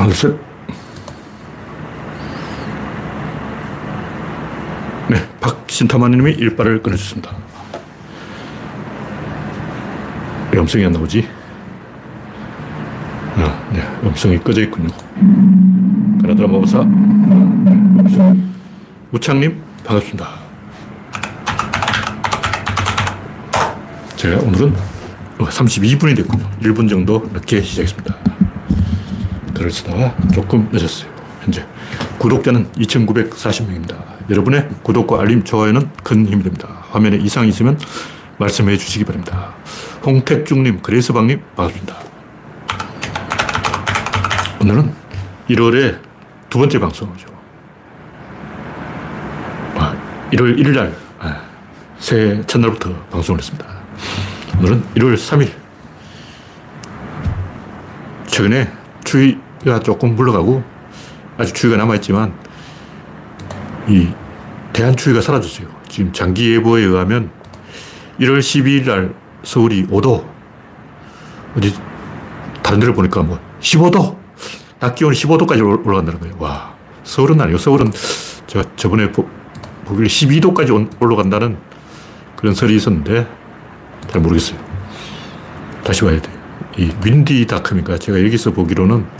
하나, 둘, 셋. 네, 박신타마님이 일발을 끊어주습니다 음성이 안 나오지? 아, 네, 음성이 꺼져 있군요. 가나드라 마법사. 우창님, 반갑습니다. 제가 오늘은 32분이 됐군요. 1분 정도 늦게 시작했습니다. 글을 쓰다가 조금 늦었어요. 현재 구독자는 2,940명입니다. 여러분의 구독과 알림, 좋아요는 큰 힘이 됩니다. 화면에 이상이 있으면 말씀해 주시기 바랍니다. 홍택중님, 그레이스방님, 반갑습니다. 오늘은 1월의 두 번째 방송이죠. 아, 1월 1일 날, 아, 새해 첫날부터 방송을 했습니다. 오늘은 1월 3일. 최근에 추위 가 조금 물러가고 아직 추위가 남아있지만 이 대한추위가 사라졌어요. 지금 장기예보에 의하면 1월 12일 날 서울이 5도, 어디 다른 데를 보니까 뭐 15도, 낮 기온이 15도까지 올라간다는 거예요. 와, 서울은 아니에요. 서울은 제가 저번에 보, 보기에 12도까지 올라간다는 그런 설이 있었는데 잘 모르겠어요. 다시 봐야 돼. 이 윈디닷컴인가 제가 여기서 보기로는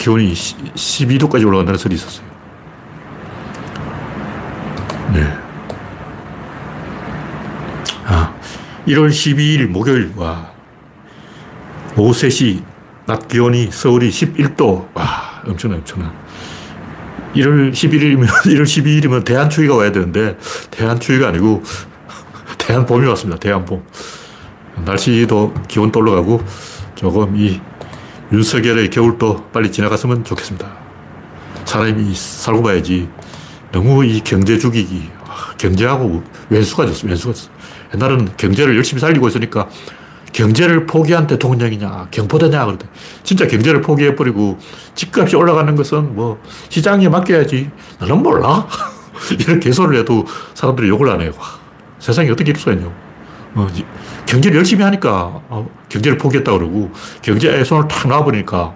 기온이 12도까지 올라간다는 설이 있었어요. 네. 아, 1월 12일 목요일, 와. 오후 3시, 낮 기온이 서울이 11도. 와, 엄청나, 엄청나. 1월 11일이면, 1월 12일이면 대한추위가 와야 되는데, 대한추위가 아니고, 대한봄이 왔습니다. 대한봄. 날씨도 기온도 올라가고, 조금 이 윤석열의 겨울도 빨리 지나갔으면 좋겠습니다. 사람이 살고 봐야지. 너무 이 경제 죽이기, 경제하고 왼수가 됐어, 왼수가 됐어. 옛날에는 경제를 열심히 살리고 있으니까 경제를 포기한 대통령이냐, 경포대냐, 그러대. 진짜 경제를 포기해버리고 집값이 올라가는 것은 뭐 시장에 맡겨야지. 너는 몰라? 이런 개소를 해도 사람들이 욕을 안 해요. 와, 세상에 어떻게 이럴 수가 있냐고. 어, 경제를 열심히 하니까 어, 경제를 포기했다 그러고 경제에 손을 탁 놔버리니까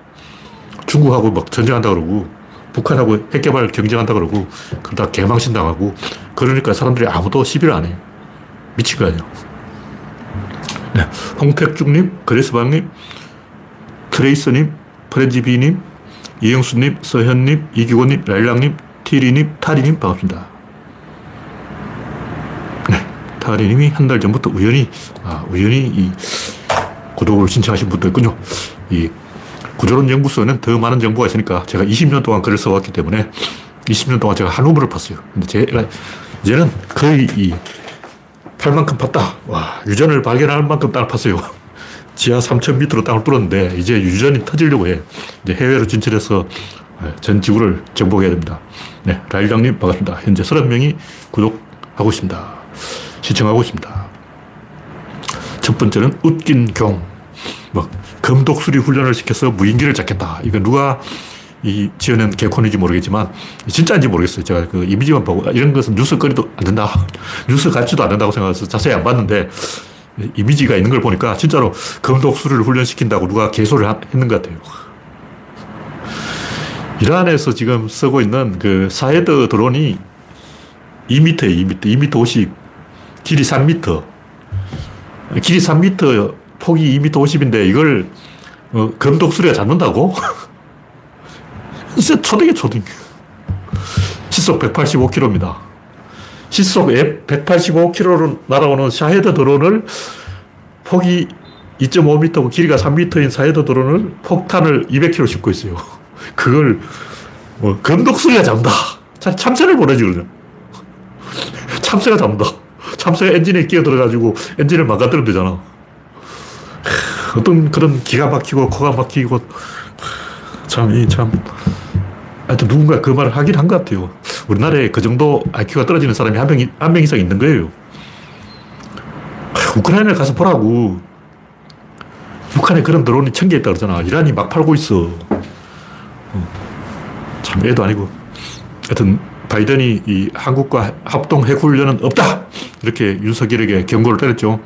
중국하고 막 전쟁한다 그러고 북한하고 핵개발 경쟁한다 그러고 그러다 개망신 당하고 그러니까 사람들이 아무도 시비를 안 해요. 미친 거 아니에요. 네. 홍택중님, 그레스방님, 트레이서님, 프렌지비님, 이영수님, 서현님, 이기곤님, 라일락님, 티리님, 타리님 반갑습니다. 네. 타리님이 한 달 전부터 우연히, 아, 우연히 이 구독을 신청하신 분도 있군요. 이 구조론 연구소에는 더 많은 정보가 있으니까 제가 20년 동안 글을 써왔기 때문에 20년 동안 제가 한 우물을 팠어요. 근데 제가 이제는 거의 이 팔만큼 팠다. 와, 유전을 발견할 만큼 땅을 팠어요. 지하 3,000m로 땅을 뚫었는데 이제 유전이 터지려고 해. 이제 해외로 진출해서 전 지구를 정복해야 됩니다. 네, 라일장님 반갑습니다. 현재 30명이 구독하고 있습니다. 시청하고 있습니다. 첫 번째는 웃긴 경. 뭐, 금독수리 훈련을 시켜서 무인기를 잡겠다. 이거 누가 이 지어낸 개콘인지 모르겠지만 진짜인지 모르겠어요. 제가 그 이미지만 보고 이런 것은 뉴스거리도 안 된다. 뉴스 안 된다고 생각해서 자세히 안 봤는데 이미지가 있는 걸 보니까 진짜로 금독수리를 훈련시킨다고 누가 개소를 했는 것 같아요. 이란에서 지금 쓰고 있는 그 사헤드 드론이 2m, 2m, 2m 50, 길이 3m. 길이 3m, 폭이 2m 50인데 이걸 어, 검독수리가 잡는다고? 진짜 초딩이 초딩. 시속 185km입니다. 시속 185km로 날아오는 샤헤드 드론을 폭이 2.5m, 길이가 3m인 샤헤드 드론을 폭탄을 200kg 싣고 있어요. 그걸 뭐 검독수리가 잡는다. 참새를 그러죠. 참새가 잡는다. 참새가 엔진에 끼어 들어가지고 엔진을 망가뜨리면 되잖아. 어떤 그런 기가 막히고 코가 막히고 참, 이 참. 하여튼 누군가 그 말을 하긴 한 것 같아요. 우리나라에 그 정도 IQ가 떨어지는 사람이 한 명, 한 명 이상 있는 거예요. 우크라이나에 가서 보라고. 북한에 그런 드론이 천 개 있다 그러잖아. 이란이 막 팔고 있어. 참 애도 아니고. 하여튼 바이든이 이 한국과 합동 핵훈련은 없다! 이렇게 윤석열에게 경고를 때렸죠.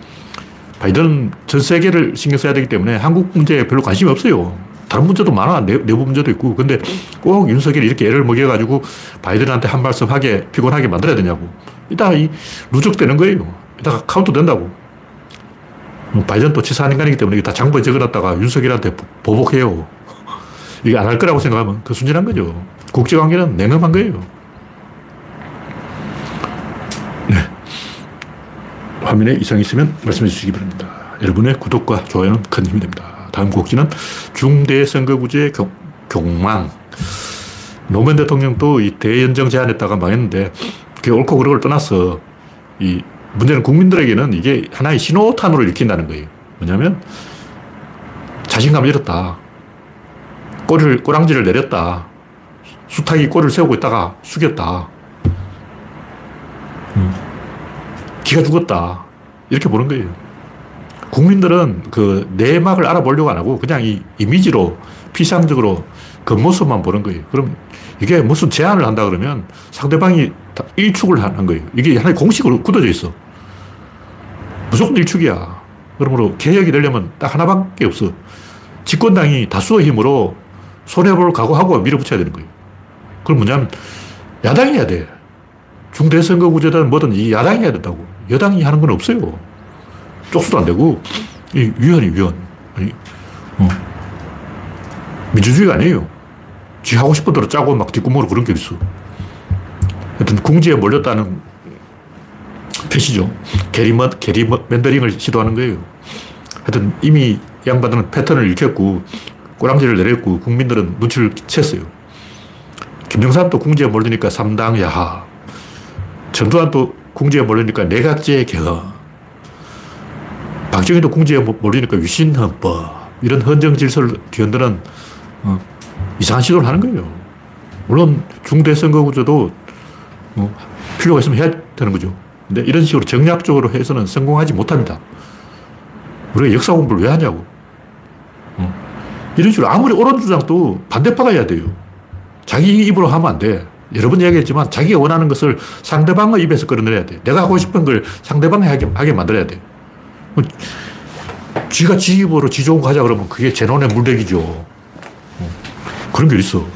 바이든은 전 세계를 신경 써야 되기 때문에 한국 문제에 별로 관심이 없어요. 다른 문제도 많아. 내, 내부 문제도 있고. 근데 꼭 윤석열이 이렇게 애를 먹여가지고 바이든한테 한 말씀 하게, 피곤하게 만들어야 되냐고. 이게 다 누적되는 거예요. 이게 다 카운트 된다고. 뭐 바이든 또 치사한 인간이기 때문에 이게 다 장부에 적어놨다가 윤석열한테 보복해요. 이게 안 할 거라고 생각하면 그 순진한 거죠. 국제관계는 냉엄한 거예요. 화면에 이상이 있으면 말씀해 주시기 바랍니다. 여러분의 구독과 좋아요는 큰 힘이 됩니다. 다음 곡지는 중대선거구제 경망. 노무현 대통령도 이 대연정 제안했다가 망했는데 그게 옳고 그르고를 떠나서 이 문제는 국민들에게는 이게 하나의 신호탄으로 읽힌다는 거예요. 뭐냐면 자신감을 잃었다. 꼬리를, 꼬랑지를 내렸다. 수탉이 꼬리를 세우고 있다가 숙였다. 음. 기가 죽었다. 이렇게 보는 거예요. 국민들은 그 내막을 알아보려고 안 하고 그냥 이 이미지로 피상적으로 겉모습만 보는 거예요. 그럼 이게 무슨 제안을 한다 그러면 상대방이 일축을 하는 거예요. 이게 하나의 공식으로 굳어져 있어. 무조건 일축이야. 그러므로 개혁이 되려면 딱 하나밖에 없어. 집권당이 다수의 힘으로 손해볼 각오하고 밀어붙여야 되는 거예요. 그럼 뭐냐면 야당이 해야 돼. 중대선거구제든 뭐든 이 야당이 해야 된다고. 여당이 하는 건 없어요. 쪽수도 안 되고, 이 위헌이 위헌. 아니, 어. 민주주의가 아니에요. 지 하고 싶은 대로 짜고 막 뒷구멍으로 그런 게 있어. 하여튼 궁지에 몰렸다는 표시죠. 게리먼, 게리맨더링을 시도하는 거예요. 하여튼 이미 양반들은 패턴을 읽혔고, 꼬랑지를 내렸고, 국민들은 눈치를 챘어요. 김정삼도 궁지에 몰리니까 삼당 야하. 전두환도 궁지에 몰리니까 내각제 개헌. 박정희도 궁지에 몰리니까 위신헌법. 이런 헌정 질서를 뒤흔드는 어, 이상한 시도를 하는 거예요. 물론 중대 선거구제도 어, 필요가 있으면 해야 되는 거죠. 근데 이런 식으로 정략적으로 해서는 성공하지 못합니다. 우리가 역사 공부를 왜 하냐고. 어. 이런 식으로 아무리 옳은 주장도 반대파가 해야 돼요. 자기 입으로 하면 안 돼. 여러 번 이야기했지만 자기가 원하는 것을 상대방의 입에서 끌어내야 돼. 내가 하고 싶은 걸 상대방이 하게, 하게 만들어야 돼. 뭐, 쥐가 지 입으로 지 좋은 거 하자 그러면 그게 제논의 물대기죠. 어. 그런 게 있어.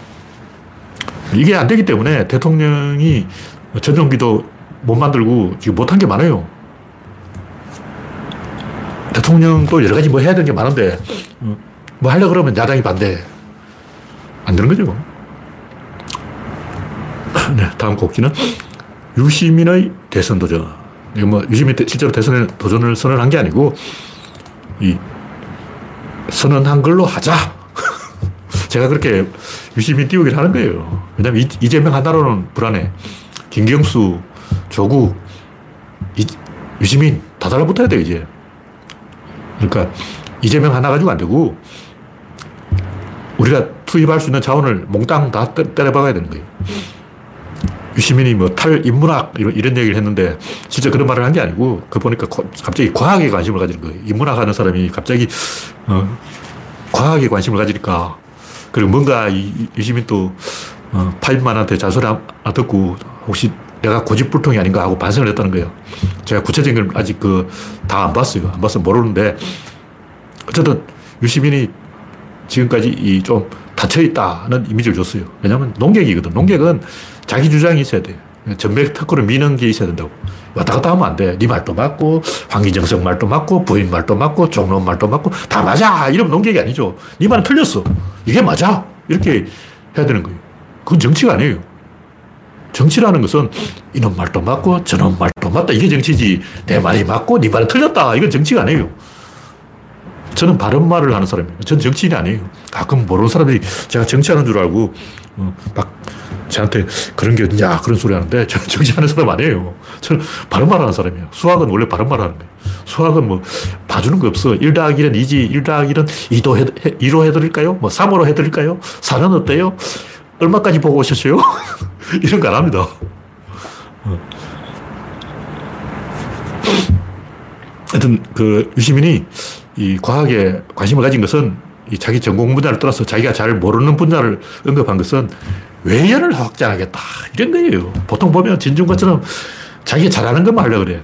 이게 안 되기 때문에 대통령이 전용기도 못 만들고 지금 못한 게 많아요. 대통령도 여러 가지 뭐 해야 되는 게 많은데, 어, 뭐 하려 그러면 야당이 반대. 안 되는 거죠. 네, 다음 곡지는 유시민의 대선 도전. 이거 뭐 유시민 실제로 대선에 도전을 선언한 게 아니고, 이 선언한 걸로 하자. 제가 그렇게 유시민 띄우기를 하는 거예요. 왜냐면 이재명 하나로는 불안해. 김경수, 조국, 이, 유시민 다 달라붙어야 돼 이제. 그러니까 이재명 하나 가지고 안 되고 우리가 투입할 수 있는 자원을 몽땅 다 때려박아야 되는 거예요. 유시민이 뭐 탈인문학 이런, 이런 얘기를 했는데 진짜 그런 말을 한 게 아니고 그 보니까 갑자기 과학에 관심을 가지는 거예요. 인문학 하는 사람이 갑자기 어, 과학에 관심을 가지니까 그리고 뭔가 이, 유시민 또 어, 파인만한테 잔소리 하나 듣고 혹시 내가 고집불통이 아닌가 하고 반성을 했다는 거예요. 제가 구체적인 걸 아직 그 다 안 봤어요. 안 봐서 모르는데 어쨌든 유시민이 지금까지 이 좀 닫혀있다는 이미지를 줬어요. 왜냐하면 농객이거든. 농객은 자기 주장이 있어야 돼. 전백 특허를 미는 게 있어야 된다고. 왔다 갔다 하면 안 돼. 네 말도 맞고, 황기정성 말도 맞고, 부인 말도 맞고, 종론 말도 맞고, 다 맞아! 이러면 농객이 아니죠. 네 말은 틀렸어. 이게 맞아! 이렇게 해야 되는 거예요. 그건 정치가 아니에요. 정치라는 것은 이놈 말도 맞고 저놈 말도 맞다. 이게 정치지. 내 말이 맞고 네 말은 틀렸다. 이건 정치가 아니에요. 저는 바른 말을 하는 사람이에요. 저는 정치인이 아니에요. 가끔 모르는 사람들이 제가 정치하는 줄 알고 어, 막 저한테 그런 게 어딨냐 그런 소리 하는데 저는 정치하는 사람 아니에요. 저는 바른 말 하는 사람이에요. 수학은 원래 바른 말 하는 거예요. 수학은 뭐 봐주는 거 없어. 1 더하기 1은 2지, 1 더하기 1은 2도 해, 2로 해드릴까요? 뭐 3으로 해드릴까요? 4는 어때요? 얼마까지 보고 오셨어요? 이런 거 안 합니다. 하여튼 그 유시민이 이 과학에 관심을 가진 것은 이 자기 전공 분야를 떠나서 자기가 잘 모르는 분야를 언급한 것은 외연을 확장하겠다. 이런 거예요. 보통 보면 진중권처럼 자기가 잘하는 것만 하려고 그래.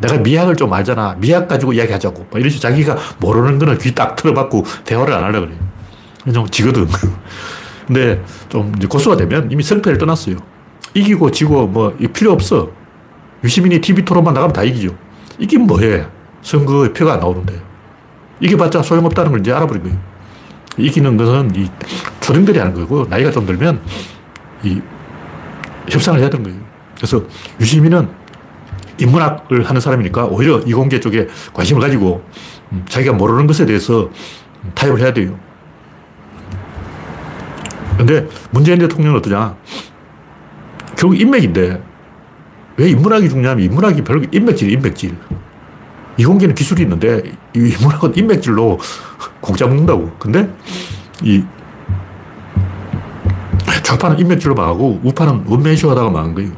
내가 미학을 좀 알잖아. 미학 가지고 이야기하자고. 이런 식으로 자기가 모르는 거는 귀 딱 틀어받고 대화를 안 하려고 그래. 좀 지거든. 근데 좀 고수가 되면 이미 성패를 떠났어요. 이기고 지고 뭐 필요 없어. 유시민이 TV 토론만 나가면 다 이기죠. 이긴 뭐해? 선거에 표가 안 나오는데. 이겨봤자 소용없다는 걸 이제 알아버린 거예요. 이기는 것은 이 초등들이 하는 거고, 나이가 좀 들면 이 협상을 해야 되는 거예요. 그래서 유시민은 인문학을 하는 사람이니까 오히려 이공계 쪽에 관심을 가지고 음, 자기가 모르는 것에 대해서 타협을 해야 돼요. 근데 문재인 대통령은 어떠냐? 결국 인맥인데 왜 인문학이 중요하면 인문학이 별로 인맥질, 인맥질. 이공계는 기술이 있는데 이 인문학은 인맥질로 공짜 먹는다고. 근데 이 좌파는 인맥질로 망하고 우파는 원맨쇼 하다가 망한 거예요.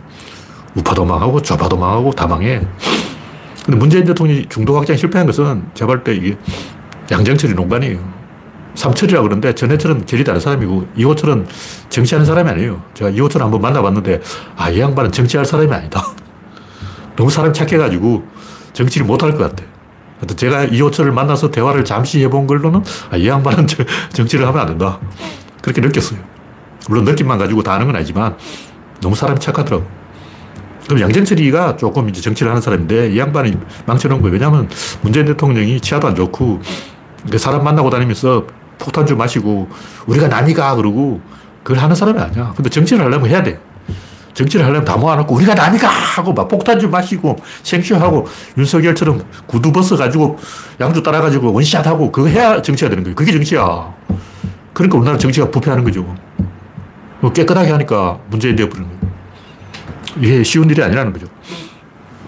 우파도 망하고 좌파도 망하고 다 망해. 근데 문재인 대통령이 중도 확장 실패한 것은 제가 볼때 이게 양정철이 농간이에요. 삼철이라 그러는데 전해철은 결이 다른 사람이고 이호철은 정치하는 사람이 아니에요. 제가 이호철 한번 만나봤는데 아, 이 양반은 정치할 사람이 아니다. 너무 사람 착해가지고 정치를 못할 것 같아. 제가 이호철을 만나서 대화를 잠시 해본 걸로는 아, 이 양반은 정치를 하면 안 된다. 그렇게 느꼈어요. 물론 느낌만 가지고 다 아는 건 아니지만 너무 사람이 착하더라고. 그럼 양정철이가 조금 이제 정치를 하는 사람인데 이 양반이 망쳐놓은 거예요. 왜냐하면 문재인 대통령이 치아도 안 좋고 사람 만나고 다니면서 폭탄 좀 마시고 우리가 남이가 그러고 그걸 하는 사람이 아니야. 근데 정치를 하려면 해야 돼. 정치를 하려면 다 모아놓고 우리가 남이가 하고 막 폭탄 좀 마시고 생쇼하고 윤석열처럼 구두 벗어가지고 양주 따라가지고 원샷하고 그거 해야 정치가 되는 거예요. 그게 정치야. 그러니까 우리나라 정치가 부패하는 거죠. 뭐 깨끗하게 하니까 문재인 되어버리는 거예요. 이게 쉬운 일이 아니라는 거죠.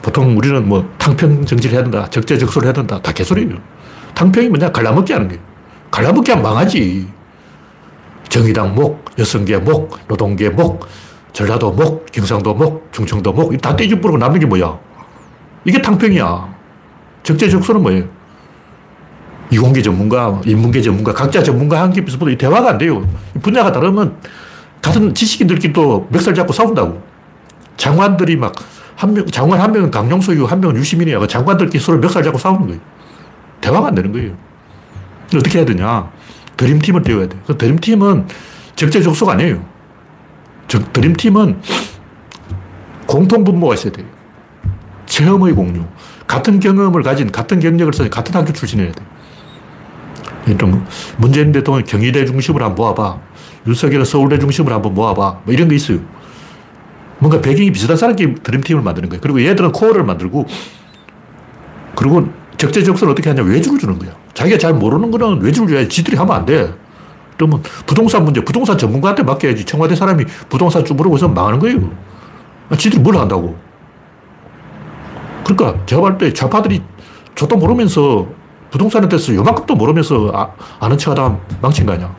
보통 우리는 뭐 탕평 정치를 해야 된다, 적재적소를 해야 된다, 다 개소리예요. 탕평이 뭐냐? 갈라먹기 하는 거예요. 갈라먹기 하면 망하지. 정의당 목, 여성계 목, 노동계 목, 전라도 목, 경상도 목, 충청도 목, 다 떼집부르고 남는 게 뭐야? 이게 탕평이야. 적재적소는 뭐예요? 이공계 전문가, 인문계 전문가, 각자 전문가 한 개에서 이 대화가 안 돼요. 분야가 다르면 같은 지식인들끼리 또 멱살 잡고 싸운다고. 장관들이 막, 한 명, 장관 한 명은 강용석이고 한 명은 유시민이야. 그 장관들끼리 서로 멱살 잡고 싸우는 거예요. 대화가 안 되는 거예요. 어떻게 해야 되냐? 드림팀을 띄워야 돼. 그 드림팀은 적재적소가 아니에요. 적, 드림팀은 공통분모가 있어야 돼요. 체험의 공유. 같은 경험을 가진, 같은 경력을 써진 같은 학교 출신이어야 돼. 좀 문재인 대통령 경희대 중심으로 한번 모아봐. 윤석열은 서울대 중심으로 한번 모아봐. 뭐 이런 게 있어요. 뭔가 배경이 비슷한 사람끼리 드림팀을 만드는 거예요. 그리고 얘들은 코어를 만들고, 그리고 적재적소를 어떻게 하냐. 외주를 주는 거야. 자기가 잘 모르는 거는 외주를 줘야지. 지들이 하면 안 돼. 그러면 부동산 문제, 부동산 전문가한테 맡겨야지. 청와대 사람이 부동산 주무르고 있으면 망하는 거예요. 아, 지들이 뭘 한다고. 그러니까 제가 볼 때 좌파들이 저도 모르면서 부동산에 대해서 요만큼도 모르면서 아, 아는 척 하다 망친 거 아니야.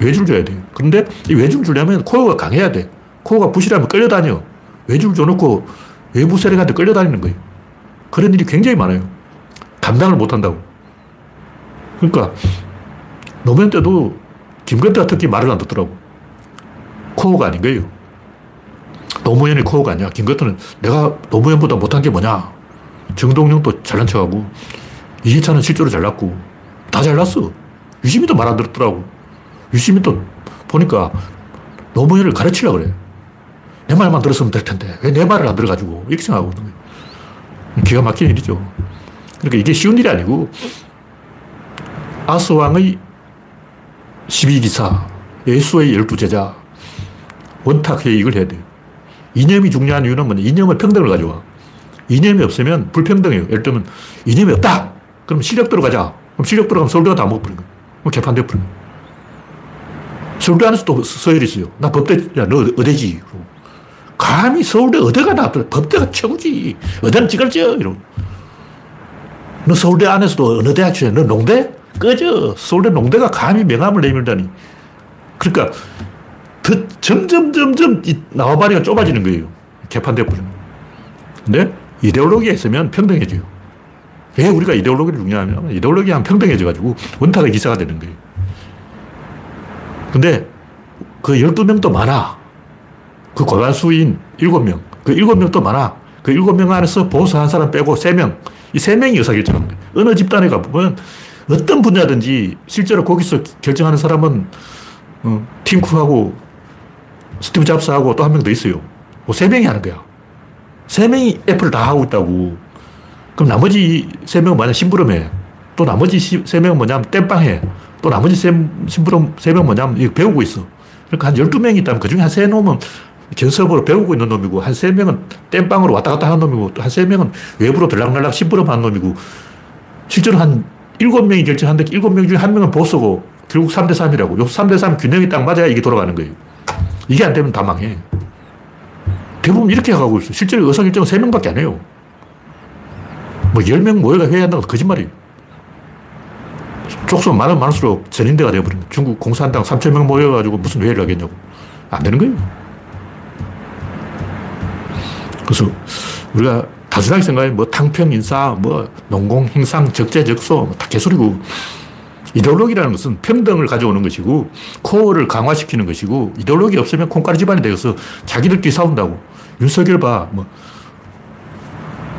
외주를 줘야 돼. 그런데 이 외주를 주려면 코어가 강해야 돼. 코어가 부실하면 끌려다녀. 외주를 줘놓고 외부 세력한테 끌려다니는 거예요. 그런 일이 굉장히 많아요. 감당을 못 한다고. 그러니까 노무현 때도 김건태가 특히 말을 안 듣더라고. 코어가 아닌 거예요. 노무현이 코어가 아니야. 김건태는 내가 노무현보다 못한 게 뭐냐. 정동영도 잘난 척하고 이해찬은 실제로 잘났고 다 잘났어. 유시민도 말 안 들었더라고. 유시민도 보니까 노무현을 가르치려고 그래. 내 말만 들었으면 될 텐데 왜 내 말을 안 들어가지고 이렇게 생각하고 있는 거예요. 기가 막힌 일이죠. 그러니까 이게 쉬운 일이 아니고 아스왕의 12기사, 예수의 열두 제자, 원탁회의 이걸 해야 돼요. 이념이 중요한 이유는 뭐냐. 이념은 평등을 가져와. 이념이 없으면 불평등해요. 예를 들면, 이념이 없다! 그럼 실력 들어가자. 그럼 실력 들어가면 서울대가 다 먹어버린 거예요. 그럼 개판돼 버린 거예요. 서울대 안에서도 서열이 있어요. 나 법대, 야, 너 어대지. 감히 서울대 어대가 나, 법대가 최고지. 어대는 찌그러져. 이러고. 너 서울대 안에서도 어느 대학 출신? 너 농대? 꺼져. 서울대 농대가 감히 명함을 내밀다니. 그러니까 더 점점 점점 나와바리가 좁아지는 거예요. 버리는 근데 이데올로기가 있으면 평등해져요. 왜 우리가 이데올로기를 중요하냐면 이데올로기가 평등해져가지고 원탁의 기사가 되는 거예요. 근데 그 12명도 많아. 그 과반수인 7명. 그 7명도 많아. 그 7명 안에서 보수 한 사람 빼고 3명. 이 3명이 의사결정합니다. 어느 집단에 가보면 어떤 분야든지 실제로 거기서 결정하는 사람은 어, 팀쿡하고 스티브 잡스하고 또 한 명 더 있어요. 뭐 세 명이 하는 거야. 세 명이 애플을 다 하고 있다고. 그럼 나머지 세 명은 만약 심부름해. 또 나머지 세 명은 뭐냐면 땜빵해. 또 나머지 세, 심부름 세 명은 뭐냐면 이거 배우고 있어. 그러니까 한 12명이 있다면 그 중에 한 세 놈은 견습으로 배우고 있는 놈이고 한 세 명은 땜빵으로 왔다 갔다 하는 놈이고 또 한 세 명은 외부로 들락날락 심부름 하는 놈이고 실제로 한 일곱 명이 결정하는데 일곱 명 중에 한 명은 보스고 결국 3대 3이라고. 요 3대 3 균형이 딱 맞아야 이게 돌아가는 거예요. 이게 안 되면 다 망해. 대부분 이렇게 가고 있어. 실제로 의사결정은 3명밖에 안 해요. 뭐 10명 모여가 회의한다고 거짓말이에요. 쪽수가 많으면 많을수록 전인대가 되어버린다. 중국 공산당 3천명 모여가지고 무슨 회의를 하겠냐고. 안 되는 거예요. 그래서 우리가 단순하게 생각해 뭐 탕평 인사, 뭐 농공 행상, 적재적소 뭐 다 개소리고 이데올로기라는 것은 평등을 가져오는 것이고 코어를 강화시키는 것이고 이데올로기 없으면 콩가루 집안이 되어서 자기들끼리 싸운다고. 윤석열 봐. 뭐,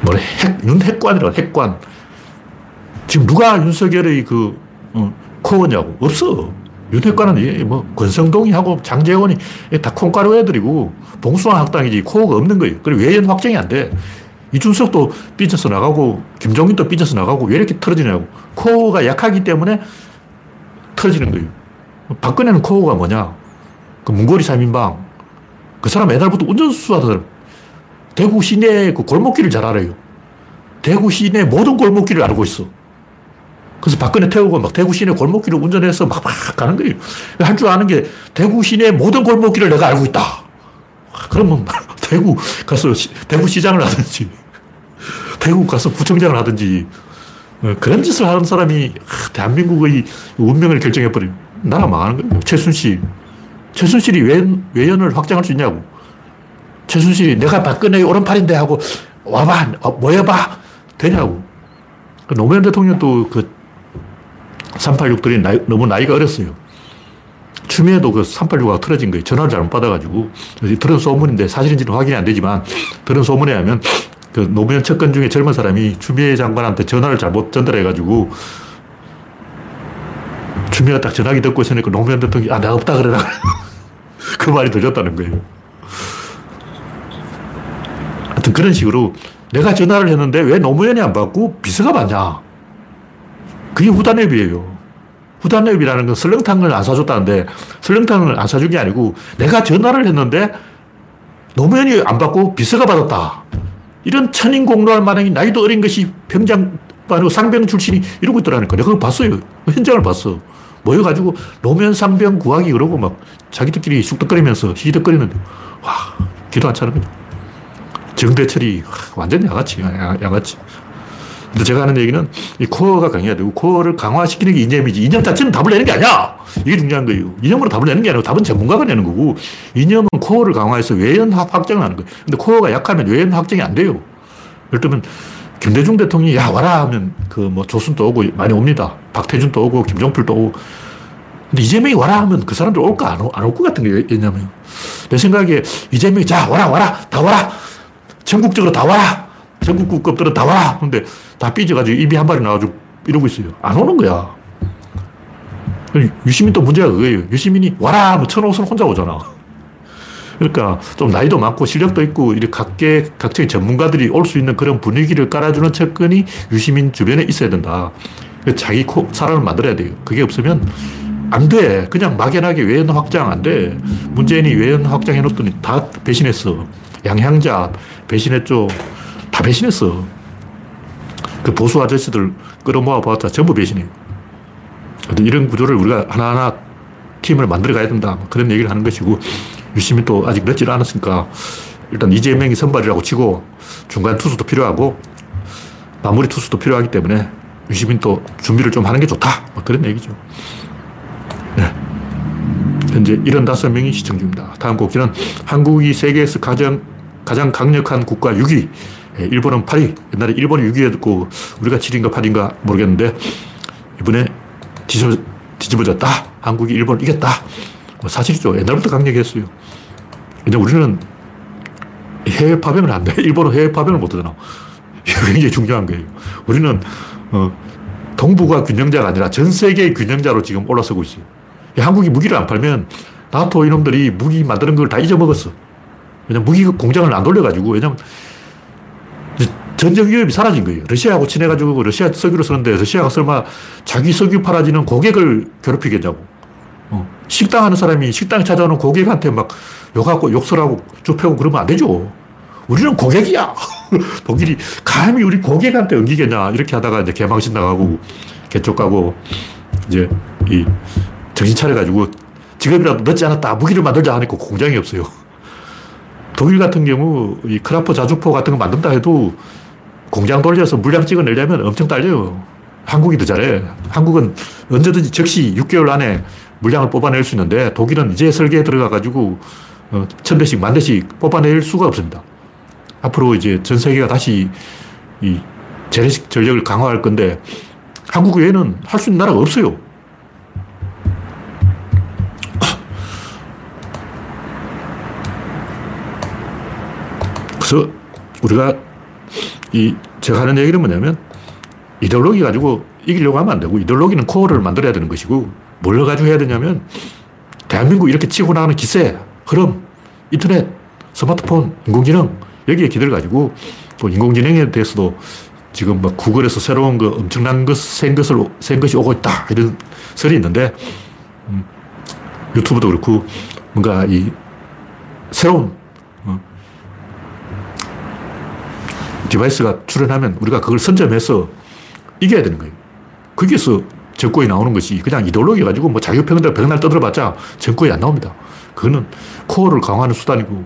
뭐 핵, 윤핵관이라고 핵관. 지금 누가 윤석열의 그 어, 코어냐고. 없어. 윤핵관은 뭐 권성동이하고 장재원이 다 콩가루 애들이고 봉수왕 학당이지 코어가 없는 거예요. 그리고 외연 확정이 안 돼. 이준석도 삐져서 나가고 김종인도 삐져서 나가고 왜 이렇게 틀어지냐고. 코어가 약하기 때문에 틀어지는 거예요. 박근혜는 코어가 뭐냐? 그 문고리 3인방. 그 사람 옛날부터 운전수 하던. 대구 시내 그 골목길을 잘 알아요. 대구 시내 모든 골목길을 알고 있어. 그래서 박근혜 태우고 막 대구 시내 골목길을 운전해서 막, 막 가는 거예요. 할 줄 아는 게 대구 시내 모든 골목길을 내가 알고 있다. 그러면 대구 가서 시, 대구 시장을 하든지, 대구 가서 구청장을 하든지, 어, 그런 짓을 하는 사람이 대한민국의 운명을 결정해버린 나라 망하는 거예요. 최순실. 최순실이 외연, 외연을 확장할 수 있냐고. 최순실이 내가 박근혜의 오른팔인데 하고 와봐, 어, 모여봐. 되냐고. 그 노무현 대통령도 그 386들이 나이, 너무 나이가 어렸어요. 추미애도 그 386가 틀어진 거예요. 전화를 잘못 받아가지고. 들은 소문인데 사실인지는 확인이 안 되지만 들은 소문에 하면 그 노무현 측근 중에 젊은 사람이 추미애 장관한테 전화를 잘못 전달해가지고 추미애가 딱 전화기 듣고 있으니까 노무현 대통령이 아, 내가 없다 그래라. 그 말이 들렸다는 거예요. 하여튼 그런 식으로 내가 전화를 했는데 왜 노무현이 안 받고 비서가 받냐. 그게 후단협이에요. 후단협이라는 건 설렁탕을 안 사줬다는데 설렁탕을 안 사준 게 아니고 내가 전화를 했는데 노무현이 안 받고 비서가 받았다. 이런 천인 공로할 만한 나이도 어린 것이 병장 아니고 상병 출신이 이러고 있더라니까. 내가 그걸 봤어요. 현장을 봤어. 모여가지고 노무현 상병 구하기 그러고 막 자기들끼리 쑥덕거리면서 희덕거리는데 와 기도 안 차는 거죠. 정대철이 완전 양아치, 양아치. 근데 제가 하는 얘기는 이 코어가 강해야 되고 코어를 강화시키는 게 이념이지 이념 자체는 답을 내는 게 아니야. 이게 중요한 거예요. 이념으로 답을 내는 게 아니고 답은 전문가가 내는 거고 이념은 코어를 강화해서 외연 확정을 하는 거예요. 근데 코어가 약하면 외연 확정이 안 돼요. 예를 들면 김대중 대통령이 야 와라 하면 그 뭐 조순도 오고 많이 옵니다. 박태준도 오고 김종필도 오고 근데 이재명이 와라 하면 그 사람들 올까 안 올 것 같은 게 왜냐면 내 생각에 이재명이 자 와라 와라 다 와라 전국적으로 다 와라 전국급들은 다 와. 근데 다 삐져가지고 입이 한 발이 나와가지고 이러고 있어요. 안 오는 거야. 유시민 또 문제가 그거예요. 유시민이 와라! 뭐 천호선 혼자 오잖아. 그러니까 좀 나이도 많고 실력도 있고 이렇게 각계, 각처의 전문가들이 올 수 있는 그런 분위기를 깔아주는 측근이 유시민 주변에 있어야 된다. 자기 코, 사람을 만들어야 돼요. 그게 없으면 안 돼. 그냥 막연하게 외연 확장 안 돼. 문재인이 외연 확장 해놓더니 다 배신했어. 양향자 배신했죠. 다 배신했어. 그 보수 아저씨들 끌어모아 봤자 전부 배신이에요. 이런 구조를 우리가 하나하나 팀을 만들어 가야 된다. 뭐 그런 얘기를 하는 것이고, 유심히 또 아직 늦지 않았으니까, 일단 이재명이 선발이라고 치고, 중간 투수도 필요하고, 마무리 투수도 필요하기 때문에, 유시민 또 준비를 좀 하는 게 좋다. 뭐 그런 얘기죠. 네. 현재 75명이 시청 중입니다. 다음 곡지는 한국이 세계에서 가장, 가장 강력한 국가 6위. 예, 일본은 8위. 옛날에 일본이 6위였고 우리가 7위인가 8위인가 모르겠는데 이번에 뒤집어, 뒤집어졌다. 한국이 일본을 이겼다. 뭐 사실이죠. 옛날부터 강력했어요. 근데 우리는 해외 파병을 안 돼. 일본은 해외 파병을 못 하잖아. 이게 굉장히 중요한 거예요. 우리는 어, 동북아 균형자가 아니라 전 세계의 균형자로 지금 올라서고 있어요. 한국이 무기를 안 팔면 나토 이놈들이 무기 만드는 걸 다 잊어먹었어. 왜냐면 무기 공장을 안 돌려가지고, 왜냐면 전쟁 위협이 사라진 거예요. 러시아하고 친해가지고 러시아 석유를 쓰는데 러시아가 설마 자기 석유 팔아지는 고객을 괴롭히겠냐고. 어. 식당 하는 사람이 식당에 찾아오는 고객한테 막 욕하고 욕설하고 좁혀고 그러면 안 되죠. 우리는 고객이야. 독일이 감히 우리 고객한테 엉기겠냐. 이렇게 하다가 이제 개망신 나가고 개쪽 가고 이제 이 정신 차려가지고 지금이라도 늦지 않았다. 무기를 만들자 하니까 공장이 없어요. 독일 같은 경우 이 크라포 자주포 같은 거 만든다 해도 공장 돌려서 물량 찍어내려면 엄청 딸려요. 한국이 더 잘해. 한국은 언제든지 즉시 6개월 안에 물량을 뽑아낼 수 있는데 독일은 이제 설계에 들어가가지고 어, 천 대씩 만 대씩 뽑아낼 수가 없습니다. 앞으로 이제 전 세계가 다시 이 재래식 전력을 강화할 건데 한국 외에는 할 수 있는 나라가 없어요. 그래서 우리가 이 제가 하는 얘기는 뭐냐면 이데올로기 가지고 이기려고 하면 안 되고 이데올로기는 코어를 만들어야 되는 것이고 뭘 가지고 해야 되냐면 대한민국 이렇게 치고 나가는 기세, 흐름, 인터넷, 스마트폰, 인공지능 여기에 기대를 가지고 또 인공지능에 대해서도 지금 막 구글에서 새로운 거 엄청난 것, 센 것을, 센 것이 오고 있다. 이런 설이 있는데, 음, 유튜브도 그렇고, 뭔가 이 새로운, 어, 디바이스가 출현하면 우리가 그걸 선점해서 이겨야 되는 거예요. 거기에서 정권이 나오는 것이 그냥 이데올로기 가지고 뭐 자유평등 백날 떠들어봤자 정권이 안 나옵니다. 그거는 코어를 강화하는 수단이고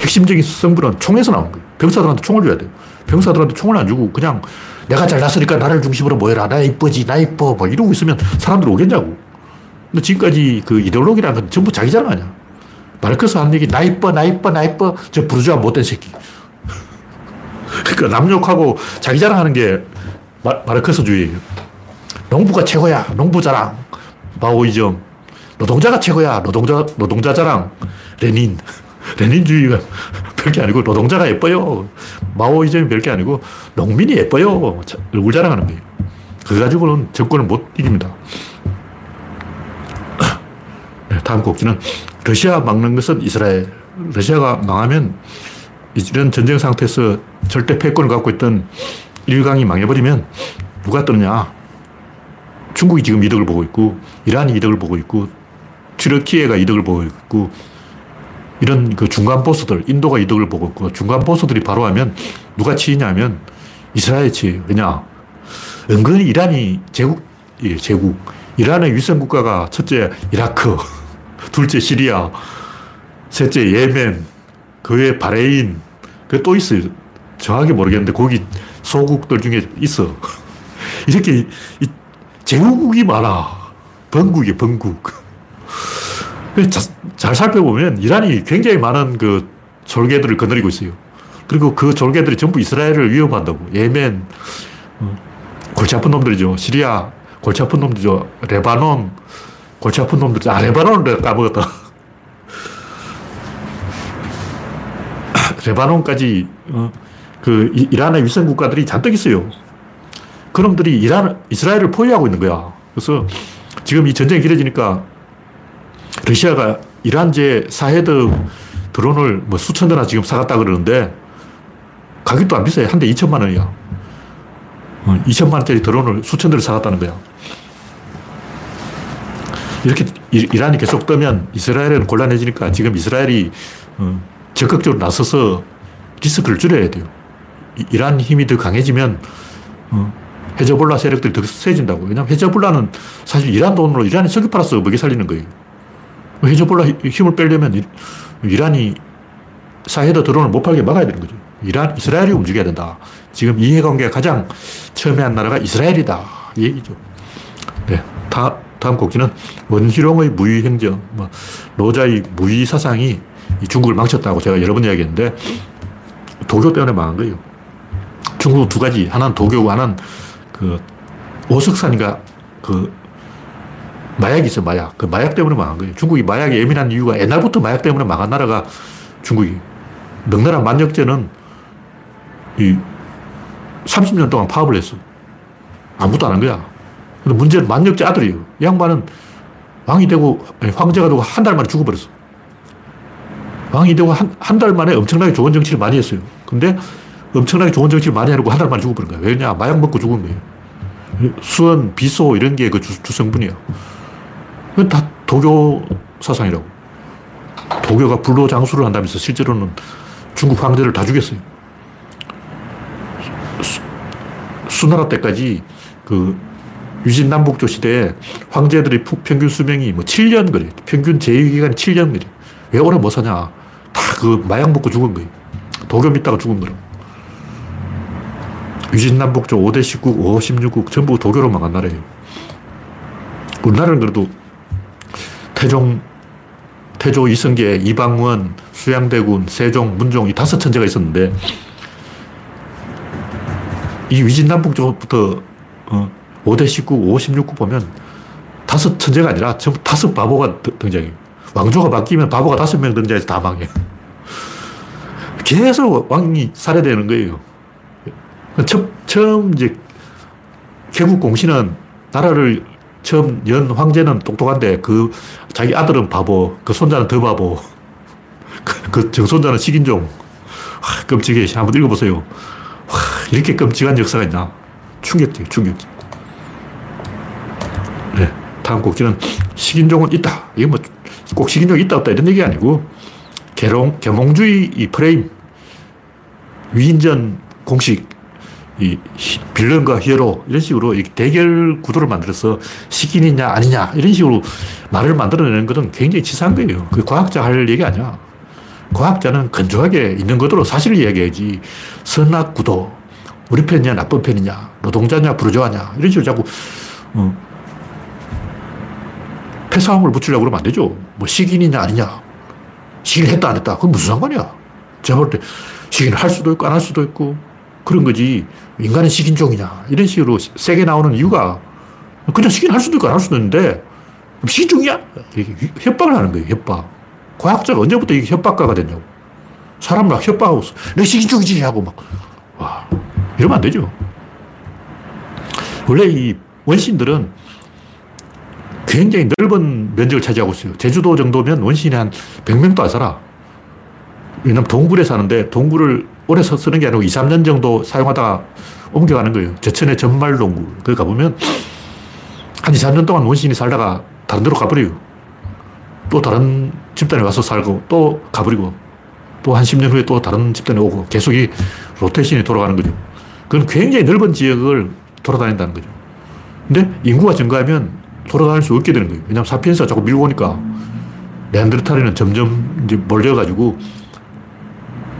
핵심적인 성분은 총에서 나오는 거예요. 병사들한테 총을 줘야 돼요. 병사들한테 총을 안 주고 그냥 내가 잘났으니까 나를 중심으로 모여라. 나 이쁘지, 나 이뻐. 뭐 이러고 있으면 사람들 오겠냐고. 근데 지금까지 그 이데올로기라는 건 전부 자기 자랑 아니야. 마르크스 한 얘기, 나 이뻐, 나 이뻐, 나 이뻐. 저 부르주아 못된 새끼. 그러니까 남욕하고 자기 자랑하는 게 마, 마르크스주의예요. 농부가 최고야. 농부 자랑. 마오이즘. 노동자가 최고야. 노동자, 노동자 자랑. 레닌. 레닌주의가 별게 아니고 노동자가 예뻐요. 마오이즘이 별게 아니고 농민이 예뻐요. 얼굴 자랑하는 거예요. 그거 가지고는 정권을 못 이깁니다. 네, 다음 곡지는 러시아 막는 것은 이스라엘. 러시아가 망하면 이런 전쟁 상태에서 절대 패권을 갖고 있던 일강이 망해버리면 누가 뜨느냐. 중국이 지금 이득을 보고 있고, 이란이 이득을 보고 있고, 튀르키예가 이득을 보고 있고, 이런 그 중간 보스들, 인도가 이득을 보고 있고, 중간 보스들이 바로 하면 누가 치이냐면 이스라엘 치예요. 왜냐? 은근히 이란이 제국, 예, 제국. 이란의 위성 국가가 첫째 이라크, 둘째 시리아, 셋째 예멘, 그 외에 바레인, 그 또 있어요. 정확히 모르겠는데 거기 소국들 중에 있어. 이렇게 제후국이 많아. 번국이 번국. 잘 살펴보면 이란이 굉장히 많은 그 졸개들을 거느리고 있어요. 그리고 그 졸개들이 전부 이스라엘을 위협한다고. 예멘, 어, 골치 아픈 놈들이죠. 시리아, 골치 아픈 놈들이죠. 레바논, 골치 아픈 놈들이죠. 아, 레바논을 까먹었다. 레바논까지, 어, 그, 이란의 위성 국가들이 잔뜩 있어요. 그놈들이 이란, 이스라엘을 포위하고 있는 거야. 그래서 지금 이 전쟁이 길어지니까 러시아가 이란제 사헤드 드론을 뭐 수천 대나 지금 사갔다 그러는데 가격도 안 비싸요. 한 대 2천만 원이야. 2천만 어, 원짜리 드론을 수천 대를 사갔다는 거야. 이렇게 이란이 계속 뜨면 이스라엘은 곤란해지니까 지금 이스라엘이 어, 적극적으로 나서서 리스크를 줄여야 돼요. 이란 힘이 더 강해지면 어, 헤즈볼라 세력들이 더 세진다고. 왜냐하면 헤즈볼라는 사실 이란 돈으로 이란이 석유 팔아서 먹여 살리는 거예요. 헤즈볼라 힘을 빼려면 이란이 사헤드 드론을 못 팔게 막아야 되는 거죠. 이란, 이스라엘이 움직여야 된다. 지금 이해관계가 가장 처음에 한 나라가 이스라엘이다. 이 얘기죠. 네. 다, 다음 곡지는 원희룡의 무위 행정, 뭐, 노자의 무위 사상이 중국을 망쳤다고 제가 여러 번 이야기했는데, 도교 때문에 망한 거예요. 중국은 두 가지. 하나는 도교고, 하나는 그, 오석산인가, 그, 마약이 있어, 마약. 그 마약 때문에 망한 거예요. 중국이 마약에 예민한 이유가 옛날부터 마약 때문에 망한 나라가 중국이. 명나라 만역제는 이 30년 동안 파업을 했어. 아무도 안 한 거야. 근데 문제는 만력제 아들이에요. 이 양반은 왕이 되고, 황제가 되고 한 달 만에 죽어버렸어. 왕이 되고 한, 한 달 만에 엄청나게 좋은 정치를 많이 했어요. 근데 엄청나게 좋은 정치를 많이 하려고 한 달 만에 죽어버린 거야. 왜냐? 마약 먹고 죽은 거예요. 수원, 비소 이런 게 그 주성분이야. 다 도교 사상이라고. 도교가 불로 장수를 한다면서 실제로는 중국 황제를 다 죽였어요. 수, 수나라 때까지 그 유진 남북조 시대에 황제들의 평균 수명이 뭐 7년 그래. 평균 제위기간이 7년 그래. 왜 오래 못 사냐. 다 그 마약 먹고 죽은 거예요. 도교 믿다가 죽은 거라. 유진남북조 5대 19, 5, 16국 전부 도교로 망한 나라예요. 우리나라는 그래도 태종, 태조 이성계, 이방원, 수양대군, 세종, 문종 이 다섯 천재가 있었는데 이 위진남북조부터 어, 5대 19, 5, 16국 보면 다섯 천재가 아니라 전부 다섯 바보가 등장해요. 왕조가 바뀌면 바보가 다섯 명 등장해서 다 망해요. 계속 왕이 살해되는 거예요. 처, 처음 이제 개국 공신은 나라를 처음 연 황제는 똑똑한데 그 자기 아들은 바보, 그 손자는 더 바보, 그, 그 정손자는 식인종. 와, 끔찍해. 한번 읽어보세요. 와, 이렇게 끔찍한 역사가 있나. 충격적, 충격적. 네. 다음 곡지는 식인종은 있다. 이게 뭐 꼭 식인종이 있다 없다 이런 얘기 아니고 개롱, 계몽주의 이 프레임, 위인전 공식, 이 빌런과 히어로 이런 식으로 대결 구도를 만들어서 식인이냐 아니냐 이런 식으로 말을 만들어내는 것은 굉장히 치사한 거예요. 그 과학자 할 얘기 아니야. 과학자는 건조하게 있는 것으로 사실을 이야기해야지 선악 구도 우리 편이냐 나쁜 편이냐 노동자냐 부르주아냐 이런 식으로 자꾸 어, 패싸움을 붙이려고 그러면 안 되죠. 뭐 식인이냐 아니냐 식인 했다 안 했다 그건 무슨 상관이야. 제가 볼때 식인을 할 수도 있고 안 할 수도 있고 그런 거지. 인간은 식인종이냐. 이런 식으로 세게 나오는 이유가 그냥 식인 할 수도 있고 안 할 수도 있는데 식인종이야? 협박을 하는 거예요. 협박. 과학자가 언제부터 이게 협박가가 됐냐고. 사람을 막 협박하고 있어. 내 식인종이지 하고 막. 와. 이러면 안 되죠. 원래 이 원신들은 굉장히 넓은 면적을 차지하고 있어요. 제주도 정도면 원신이 한 100명도 안 살아. 왜냐면 동굴에 사는데 동굴을 오래 쓰는 게 아니고 2, 3년 정도 사용하다가 옮겨가는 거예요. 제천의 전말 동굴. 거기 가보면 한 2, 3년 동안 원신이 살다가 다른 데로 가버려요. 또 다른 집단에 와서 살고 또 가버리고 또 한 10년 후에 또 다른 집단에 오고 계속 이 로테이션이 돌아가는 거죠. 그건 굉장히 넓은 지역을 돌아다닌다는 거죠. 근데 인구가 증가하면 돌아다닐 수 없게 되는 거예요. 왜냐하면 사피엔스가 자꾸 밀고 오니까 네안데르탈인은 점점 이제 몰려가지고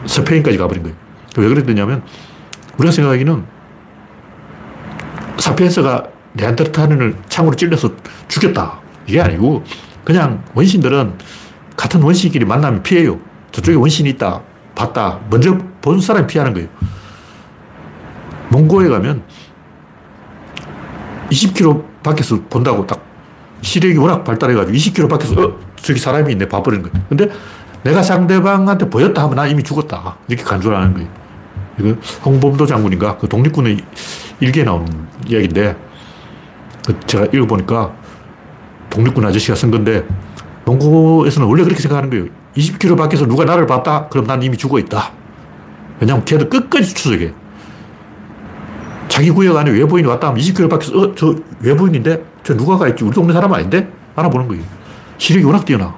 스페인까지 가버린 거예요. 왜 그랬느냐면 우리가 생각하기는 사피엔스가 네안데르탈인을 창으로 찔려서 죽였다. 이게 아니고 그냥 원신들은 같은 원신끼리 만나면 피해요. 저쪽에 원신이 있다. 봤다. 먼저 본 사람이 피하는 거예요. 몽고에 가면 20km 밖에서 본다고 딱 시력이 워낙 발달해가지고 20km 밖에서 어, 저기 사람이 있네 봐버리는 거예요. 근데 내가 상대방한테 보였다 하면 나 이미 죽었다. 이렇게 간주하는 거예요. 이거 홍범도 장군인가? 그 독립군의 일기에 나오는 이야기인데, 그 제가 읽어보니까 독립군 아저씨가 쓴 건데, 몽고에서는 원래 그렇게 생각하는 거예요. 20km 밖에서 누가 나를 봤다? 그럼 난 이미 죽어 있다. 왜냐면 걔도 끝까지 추적해. 자기 구역 안에 외부인이 왔다 하면 20km 밖에서, 어, 저 외부인인데? 저 누가 가 있지? 우리 동네 사람 아닌데? 알아보는 거예요. 시력이 워낙 뛰어나.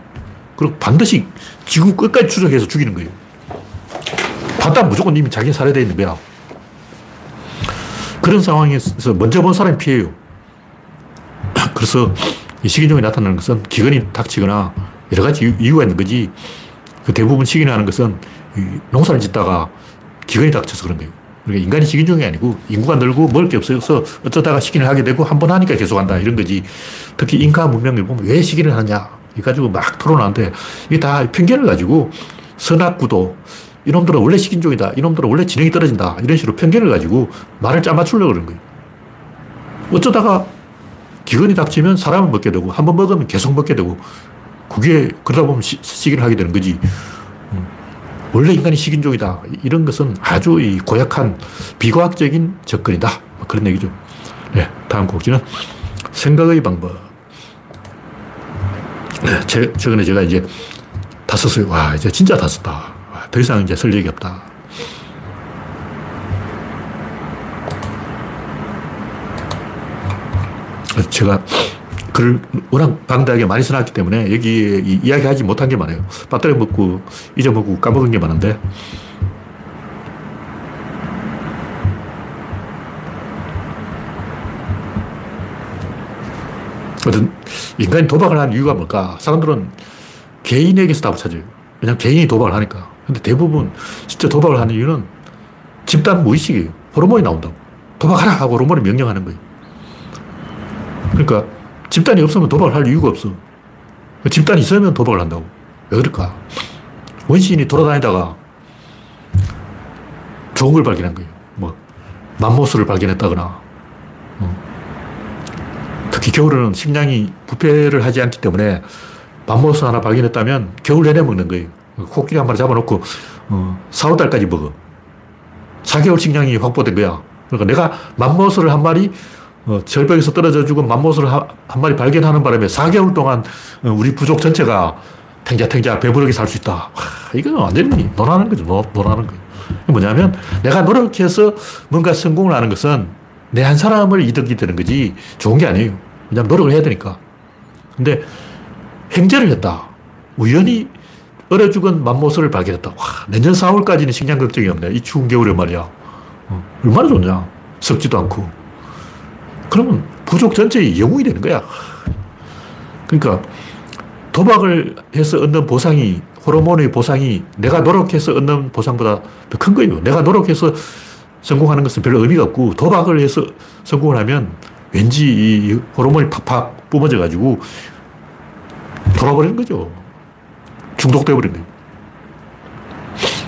그리고 반드시 지구 끝까지 추적해서 죽이는 거예요. 봤다 무조건 이미 자기 살해되어 있는 거야. 그런 상황에서 먼저 본 사람이 피해요. 그래서 이 식인종이 나타나는 것은 기근이 닥치거나 여러 가지 이유가 있는 거지. 그 대부분 식인을 하는 것은 농사를 짓다가 기근이 닥쳐서 그런 거예요. 그러니까 인간이 식인종이 아니고 인구가 늘고 먹을 게 없어서 어쩌다가 식인을 하게 되고 한 번 하니까 계속 한다 이런 거지. 특히 인카 문명을 보면 왜 식인을 하냐. 이 가지고 막 토론하는데 이게 다 편견을 가지고 선악구도 이놈들은 원래 식인종이다. 이놈들은 원래 지능이 떨어진다. 이런 식으로 편견을 가지고 말을 짜맞추려고 그러는 거예요. 어쩌다가 기근이 닥치면 사람을 먹게 되고 한 번 먹으면 계속 먹게 되고 그게 그러다 보면 시, 식인을 하게 되는 거지. 음. 원래 인간이 식인종이다. 이런 것은 아주 이 고약한 비과학적인 접근이다. 뭐 그런 얘기죠. 네, 다음 곡지는 생각의 방법. 네, 제, 최근에 제가 이제 다 썼어요. 와, 이제 진짜 다 썼다. 와, 더 이상 이제 쓸 얘기 없다. 제가 글을 워낙 방대하게 많이 써놨기 때문에 여기 이야기하지 못한 게 많아요. 배터리 먹고 잊어먹고 까먹은 게 많은데 어떤 인간이 도박을 하는 이유가 뭘까? 사람들은 개인에게서 답을 찾아요. 왜냐면 개인이 도박을 하니까. 근데 대부분 진짜 도박을 하는 이유는 집단 무의식이에요. 호르몬이 나온다고. 도박하라 하고 호르몬이 명령하는 거예요. 그러니까 집단이 없으면 도박을 할 이유가 없어. 집단이 있으면 도박을 한다고. 왜 그럴까? 원시인이 돌아다니다가 좋은 걸 발견한 거예요. 뭐, 맘모스를 발견했다거나, 특히 겨울에는 식량이 부패를 하지 않기 때문에 맘모스 하나 발견했다면 겨울 내내 먹는 거예요. 코끼리 한 마리 잡아놓고 어, 4, 5달까지 먹어. 4개월 식량이 확보된 거야. 그러니까 내가 맘모스를 한 마리 어, 절벽에서 떨어져 죽은 맘모스를 한, 한 마리 발견하는 바람에 4개월 동안 어, 우리 부족 전체가 탱자탱자 배부르게 살 수 있다. 와, 이건 완전히 논하는 거죠. 논, 논하는 거예요. 뭐냐면 내가 노력해서 뭔가 성공을 하는 것은 내 한 사람을 이득이 되는 거지 좋은 게 아니에요. 왜냐하면 노력을 해야 되니까. 근데 횡재를 했다. 우연히 얼어 죽은 맘모스를 발견했다. 와, 내년 4월까지는 식량 걱정이 없네. 이 추운 겨울에 말이야. 어, 얼마나 좋냐. 썩지도 않고. 그러면 부족 전체의 영웅이 되는 거야. 그러니까 도박을 해서 얻는 보상이 호르몬의 보상이 내가 노력해서 얻는 보상보다 더 큰 거예요. 내가 노력해서 성공하는 것은 별로 의미가 없고 도박을 해서 성공을 하면 왠지 이 호르몬이 팍팍 뿜어져 가지고 돌아버리는 거죠. 중독돼 버린 거예요.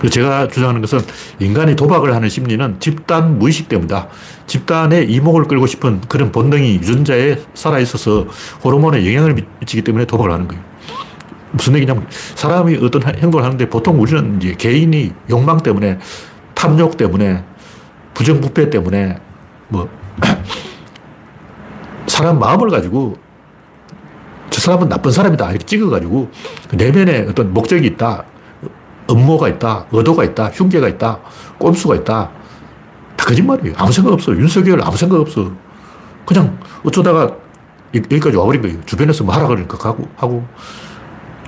제가 주장하는 것은 인간이 도박을 하는 심리는 집단 무의식 때문이다. 집단의 이목을 끌고 싶은 그런 본능이 유전자에 살아있어서 호르몬에 영향을 미치기 때문에 도박을 하는 거예요. 무슨 얘기냐면 사람이 어떤 행동을 하는데 보통 우리는 이제 개인이 욕망 때문에 탐욕 때문에 부정부패 때문에 뭐 사람 마음을 가지고 저 사람은 나쁜 사람이다 이렇게 찍어가지고 그 내면에 어떤 목적이 있다 음모가 있다 의도가 있다 흉계가 있다 꼼수가 있다. 다 거짓말이에요. 아무 생각 없어 윤석열 아무 생각 없어. 그냥 어쩌다가 여기까지 와버린 거예요. 주변에서 뭐 하라 그러니까 가고 하고.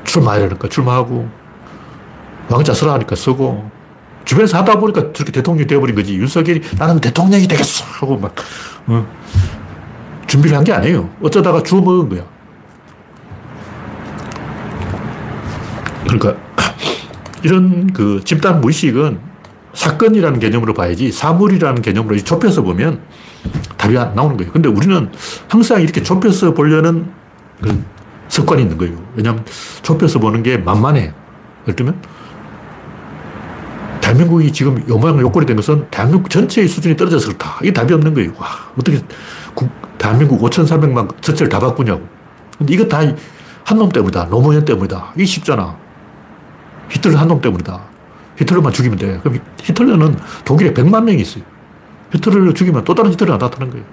출마하려니까 출마하고. 왕자 쓰라 하니까 쓰고. 주변에서 하다 보니까 저렇게 대통령이 되어버린 거지. 윤석열이 나는 대통령이 되겠어. 하고 막 어, 준비를 한 게 아니에요. 어쩌다가 주워 먹은 거야. 그러니까 이런 그 집단 무의식은 사건이라는 개념으로 봐야지 사물이라는 개념으로 좁혀서 보면 답이 안 나오는 거예요. 근데 우리는 항상 이렇게 좁혀서 보려는 그 습관이 있는 거예요. 왜냐하면 좁혀서 보는 게 만만해. 예를 들면 대한민국이 지금 요 모양 요꼴이 된 것은 대한민국 전체의 수준이 떨어져서 그렇다. 이게 답이 없는 거예요. 와, 어떻게 국, 대한민국 5,400만 전체를 다 바꾸냐고. 근데 이거 다 한놈 때문이다. 노무현 때문이다. 이게 쉽잖아. 히틀러 한 놈 때문이다. 히틀러만 죽이면 돼. 그럼 히틀러는 독일에 100만 명이 있어요. 히틀러를 죽이면 또 다른 히틀러가 나타나는 거예요.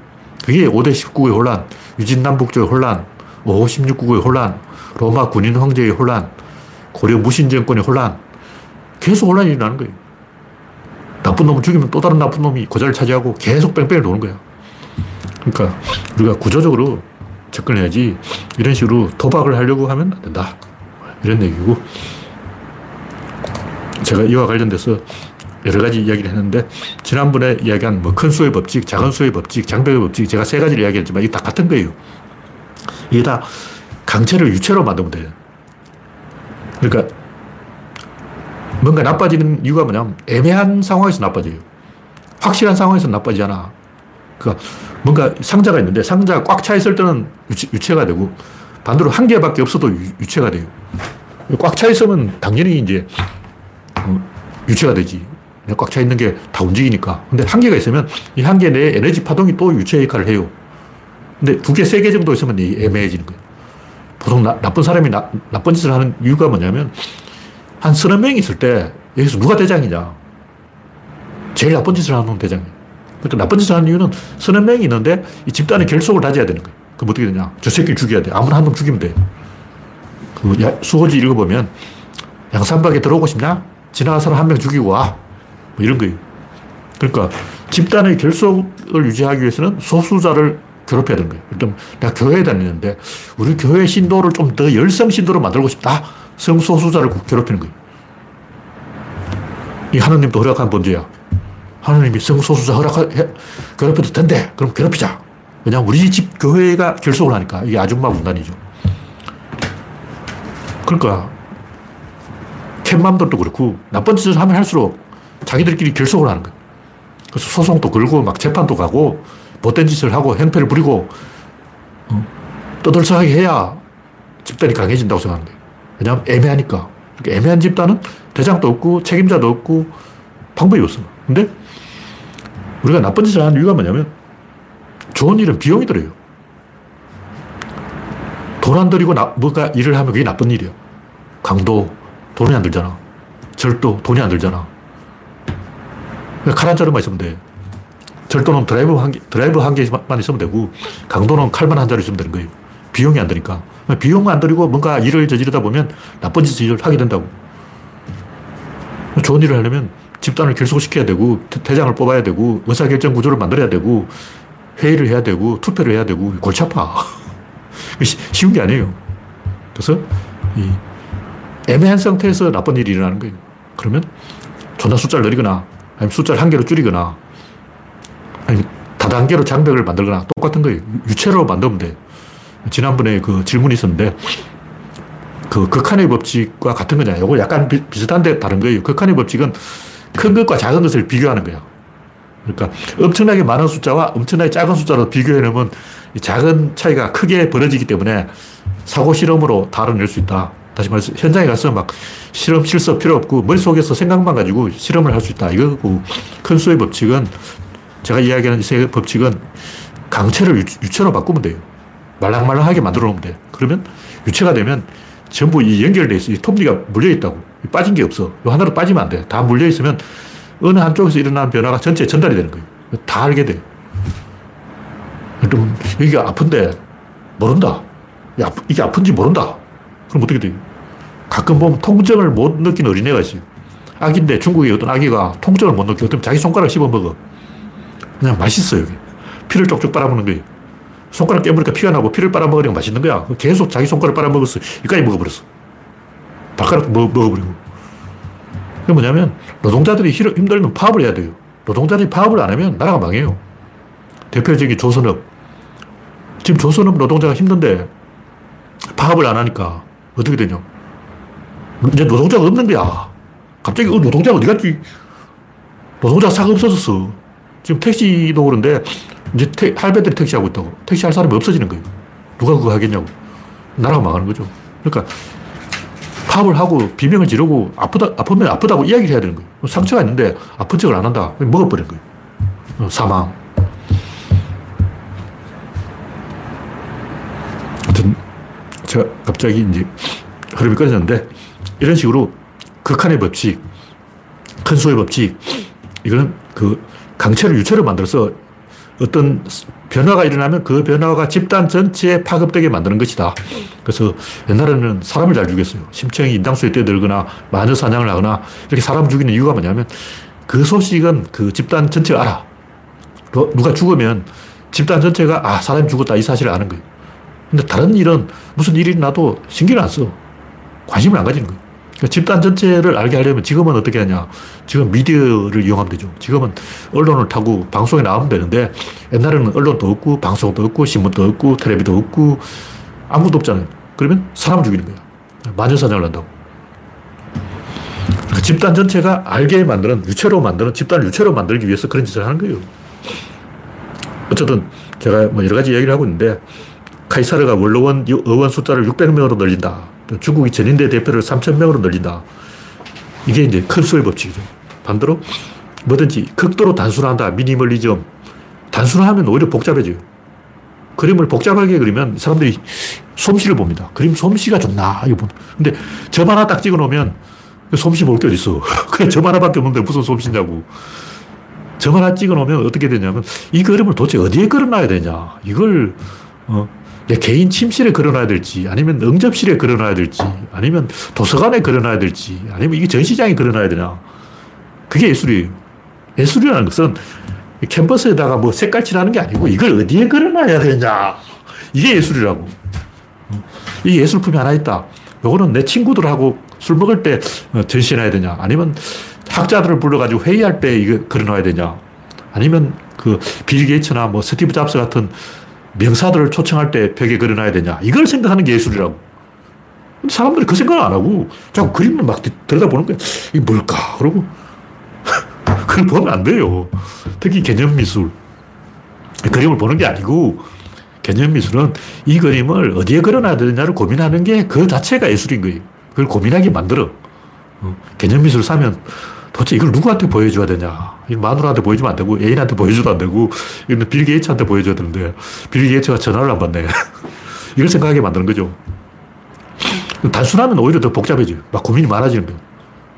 그게 5대 19의 혼란, 유진남북조의 혼란, 5, 16국의 혼란, 로마 군인 황제의 혼란, 고려 무신 정권의 혼란, 계속 혼란이 일어나는 거예요. 나쁜 놈을 죽이면 또 다른 나쁜 놈이 그 자리를 차지하고 계속 뺑뺑이 도는 거야. 그러니까 우리가 구조적으로 접근해야지 이런 식으로 도박을 하려고 하면 안 된다. 이런 얘기고 제가 이와 관련돼서 여러 가지 이야기를 했는데 지난번에 이야기한 뭐 큰 수의 법칙, 작은 수의 법칙, 장벽의 법칙 제가 세 가지를 이야기했지만 이게 다 같은 거예요. 이게 다 강체를 유체로 만들면 돼요. 그러니까 뭔가 나빠지는 이유가 뭐냐면 애매한 상황에서 나빠져요. 확실한 상황에서 나빠지잖아. 그러니까 뭔가 상자가 있는데 상자가 꽉 차 있을 때는 유체, 가 되고 반대로 한 개밖에 없어도 유, 체가 돼요. 꽉 차 있으면 당연히 이제 어, 유체가 되지. 꽉 차 있는 게 다 움직이니까. 근데 한 개가 있으면 이한개 내에 에너지 파동이 또 유체 역할을 해요. 근데 두 개, 세 개 정도 있으면 애매해지는 거예요. 보통 나, 나쁜 사람이 나, 나쁜 짓을 하는 이유가 뭐냐면 한 서너 명이 있을 때 여기서 누가 대장이냐? 제일 나쁜 짓을 하는 놈 대장이야. 그러니까 나쁜 짓을 하는 이유는 서너 명이 있는데 이 집단의 결속을 다져야 되는 거예요. 그럼 어떻게 되냐. 저 새끼를 죽여야 돼. 아무나 한 놈 죽이면 돼. 그 수호지 읽어보면 양산박에 들어오고 싶냐? 지나간 사람 한 명 죽이고 와. 뭐 이런 거예요. 그러니까 집단의 결속을 유지하기 위해서는 소수자를 괴롭혀야 되는 거예요. 일단 내가 교회에 다니는데 우리 교회 신도를 좀 더 열성 신도로 만들고 싶다. 성소수자를 괴롭히는 거예요. 이 하나님도 허락한 범죄야. 하나님이 성소수자 허락해, 괴롭혀도 된대. 그럼 괴롭히자. 왜냐면 우리 집 교회가 결속을 하니까. 이게 아줌마 군단이죠. 그러니까, 캣맘들도 그렇고, 나쁜 짓을 하면 할수록 자기들끼리 결속을 하는 거예요. 그래서 소송도 걸고, 막 재판도 가고, 못된 짓을 하고, 행패를 부리고, 어, 떠들썩하게 해야 집단이 강해진다고 생각하는 거예요. 왜냐하면 애매하니까. 그러니까 애매한 집단은 대장도 없고, 책임자도 없고, 방법이 없어. 근데 우리가 나쁜 짓을 하는 이유가 뭐냐면 좋은 일은 비용이 들어요. 돈 안 들이고 나, 뭔가 일을 하면 그게 나쁜 일이야. 강도, 돈이 안 들잖아. 절도, 돈이 안 들잖아. 칼 한 자루만 있으면 돼. 절도는 드라이버 한 개, 드라이버 한 개만 있으면 되고, 강도는 칼만 한 자루 있으면 되는 거예요. 비용이 안 드니까. 비용 안 들이고 뭔가 일을 저지르다 보면 나쁜 짓을 하게 된다고. 좋은 일을 하려면 집단을 결속시켜야 되고, 대장을 뽑아야 되고, 의사결정 구조를 만들어야 되고, 회의를 해야 되고, 투표를 해야 되고, 골치 아파. 쉬운 게 아니에요. 그래서, 이 애매한 상태에서 나쁜 일이 일어나는 거예요. 그러면 존나 숫자를 늘리거나, 아니면 숫자를 한 개로 줄이거나, 아니면 다단계로 장벽을 만들거나, 똑같은 거예요. 유체로 만들면 돼. 지난번에 그 질문이 있었는데, 그 극한의 법칙과 같은 거냐. 이거 약간 비, 비슷한데 다른 거예요. 극한의 법칙은 큰 것과 작은 것을 비교하는 거야. 그러니까 엄청나게 많은 숫자와 엄청나게 작은 숫자로 비교해 놓으면 작은 차이가 크게 벌어지기 때문에 사고 실험으로 다뤄낼 수 있다. 다시 말해서 현장에 가서 막 실험 실습 필요 없고 머릿속에서 생각만 가지고 실험을 할 수 있다. 이거고 큰 수의 법칙은 제가 이야기하는 세 법칙은 강체를 유, 유체로 바꾸면 돼요. 말랑말랑하게 만들어 놓으면 돼. 그러면 유체가 되면 전부 이 연결돼 있어. 이 톱니가 물려 있다고. 빠진 게 없어. 이 하나로 빠지면 안 돼. 다 물려 있으면 어느 한쪽에서 일어나는 변화가 전체에 전달이 되는 거예요. 다 알게 돼. 여기가 아픈데 모른다. 이게 아픈지 모른다. 그럼 어떻게 돼요? 가끔 보면 통증을 못 느끼는 어린애가 있어요. 아기인데 중국의 어떤 아기가 통증을 못 느끼고 어떤 자기 손가락 씹어 먹어. 그냥 맛있어요. 피를 쪽쪽 빨아먹는 거예요. 손가락 깨물니까 피가 나고 피를 빨아먹으니까 맛있는 거야. 계속 자기 손가락 빨아먹었어. 이까지 먹어버렸어. 발가락 먹, 어버리고 그게 뭐냐면 노동자들이 힘들면 파업을 해야 돼요. 노동자들이 파업을 안 하면 나라가 망해요. 대표적인 조선업. 지금 조선업 노동자가 힘든데 파업을 안 하니까 어떻게 되냐. 이제 노동자가 없는 거야. 갑자기 어, 노동자가 어디 갔지? 노동자가 싹 없어졌어. 지금 택시도 그런데 이제 태, 할배들이 택시하고 있다고. 택시 할 사람이 없어지는 거예요. 누가 그거 하겠냐고. 나라가 망하는 거죠. 그러니까 파업을 하고 비명을 지르고 아프다, 아프면 아프다고 이야기를 해야 되는 거예요. 상처가 있는데 아픈 척을 안 한다. 먹어버린 거예요. 어, 사망. 하여튼, 제가 갑자기 이제 흐름이 끊어졌는데, 이런 식으로 극한의 법칙, 큰 수의 법칙, 이거는 그 강체를 유체로 만들어서 어떤 변화가 일어나면 그 변화가 집단 전체에 파급되게 만드는 것이다. 그래서 옛날에는 사람을 잘 죽였어요. 심청이 인당수에 뛰어들거나 마녀 사냥을 하거나 이렇게 사람 죽이는 이유가 뭐냐면 그 소식은 그 집단 전체가 알아. 누가 죽으면 집단 전체가 아, 사람이 죽었다 이 사실을 아는 거예요. 근데 다른 일은 무슨 일이 나도 신경을 안 써. 관심을 안 가지는 거예요. 그러니까 집단 전체를 알게 하려면 지금은 어떻게 하냐. 지금 미디어를 이용하면 되죠. 지금은 언론을 타고 방송에 나오면 되는데 옛날에는 언론도 없고 방송도 없고 신문도 없고 텔레비도 없고 아무도 없잖아요. 그러면 사람 죽이는 거야. 마녀사냥을 한다고. 그러니까 집단 전체가 알게 만드는, 유체로 만드는, 집단을 유체로 만들기 위해서 그런 짓을 하는 거예요. 어쨌든 제가 뭐 여러 가지 이야기를 하고 있는데 카이사르가 원로원 의원 숫자를 600명으로 늘린다. 중국이 전인대 대표를 3,000명으로 늘린다. 이게 이제 큰 수의 법칙이죠. 반대로 뭐든지 극도로 단순화한다. 미니멀리즘. 단순화하면 오히려 복잡해져요. 그림을 복잡하게 그리면 사람들이 솜씨를 봅니다. 그림 솜씨가 좋나, 근데 점 하나 딱 찍어 놓으면 솜씨 볼 게 어딨어. 그냥 점 하나밖에 없는데 무슨 솜씨냐고. 점 하나 찍어 놓으면 어떻게 되냐면 이 그림을 도대체 어디에 걸어놔야 되냐. 이걸, 어, 내 개인 침실에 걸어놔야 될지, 아니면 응접실에 걸어놔야 될지, 아니면 도서관에 걸어놔야 될지, 아니면 이게 전시장에 걸어놔야 되냐. 그게 예술이에요. 예술이라는 것은 캔버스에다가 뭐 색깔 칠하는 게 아니고 이걸 어디에 걸어놔야 되냐. 이게 예술이라고. 이 예술품이 하나 있다. 요거는 내 친구들하고 술 먹을 때 어, 전시해놔야 되냐. 아니면 학자들을 불러가지고 회의할 때 이거 걸어놔야 되냐. 아니면 그 빌 게이츠나 뭐 스티브 잡스 같은 명사들을 초청할 때 벽에 걸어놔야 되냐. 이걸 생각하는 게 예술이라고. 사람들이 그 생각을 안 하고 자꾸 그림을 막 들여다보는 거야. 이게 뭘까? 그러고 그걸 보면 안 돼요. 특히 개념 미술. 그림을 보는 게 아니고 개념 미술은 이 그림을 어디에 걸어놔야 되느냐를 고민하는 게 그 자체가 예술인 거예요. 그걸 고민하게 만들어. 어, 개념 미술 사면 도대체 이걸 누구한테 보여줘야 되냐. 마누라한테 보여주면 안 되고, 애인한테 보여줘도 안 되고, 이건 빌 게이츠한테 보여줘야 되는데, 빌 게이츠가 전화를 안 받네. 이걸 생각하게 만드는 거죠. 단순하면 오히려 더 복잡해져요. 막 고민이 많아지는 거예요.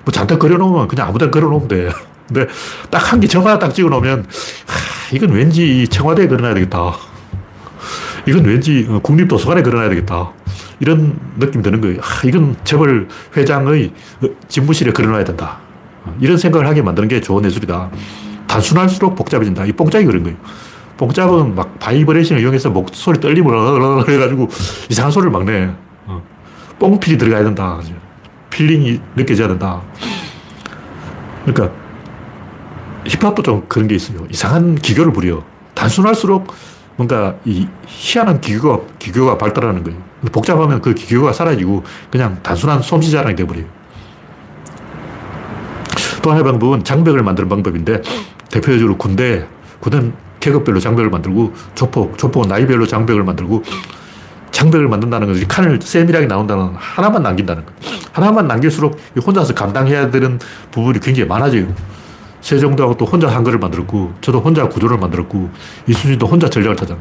뭐 잠깐 그려놓으면 그냥 아무 데나 그려놓으면 돼. 근데 딱 한 개 정화 딱 찍어 놓으면, 하, 이건 왠지 청와대에 그려놔야 되겠다. 이건 왠지 국립도서관에 그려놔야 되겠다. 이런 느낌 드는 거예요. 하, 이건 재벌 회장의 집무실에 그려놔야 된다. 이런 생각을 하게 만드는 게 좋은 예술이다. 단순할수록 복잡해진다. 이 뽕짝이 그런 거예요. 뽕짝은 막 바이브레이션을 이용해서 목소리 떨림을 해가지고 이상한 소리를 막 내. 어. 뽕필이 들어가야 된다. feeling이 느껴져야 된다. 그러니까 힙합도 좀 그런 게 있어요. 이상한 기교를 부려. 단순할수록 뭔가 이 희한한 기교가, 기교가 발달하는 거예요. 복잡하면 그 기교가 사라지고 그냥 단순한 솜씨자랑이 되어버려요. 또 하나의 방법은 장벽을 만드는 방법인데 대표적으로 군대, 군대는 계급별로 장벽을 만들고 조폭, 조폭은 나이별로 장벽을 만들고 장벽을 만든다는 것은 칸을 세밀하게 나온다는 하나만 남긴다는 거. 하나만 남길수록 혼자서 감당해야 되는 부분이 굉장히 많아져요. 세종도하고 또 혼자 한글을 만들었고, 저도 혼자 구조를 만들었고, 이순신도 혼자 전략을 타잖아.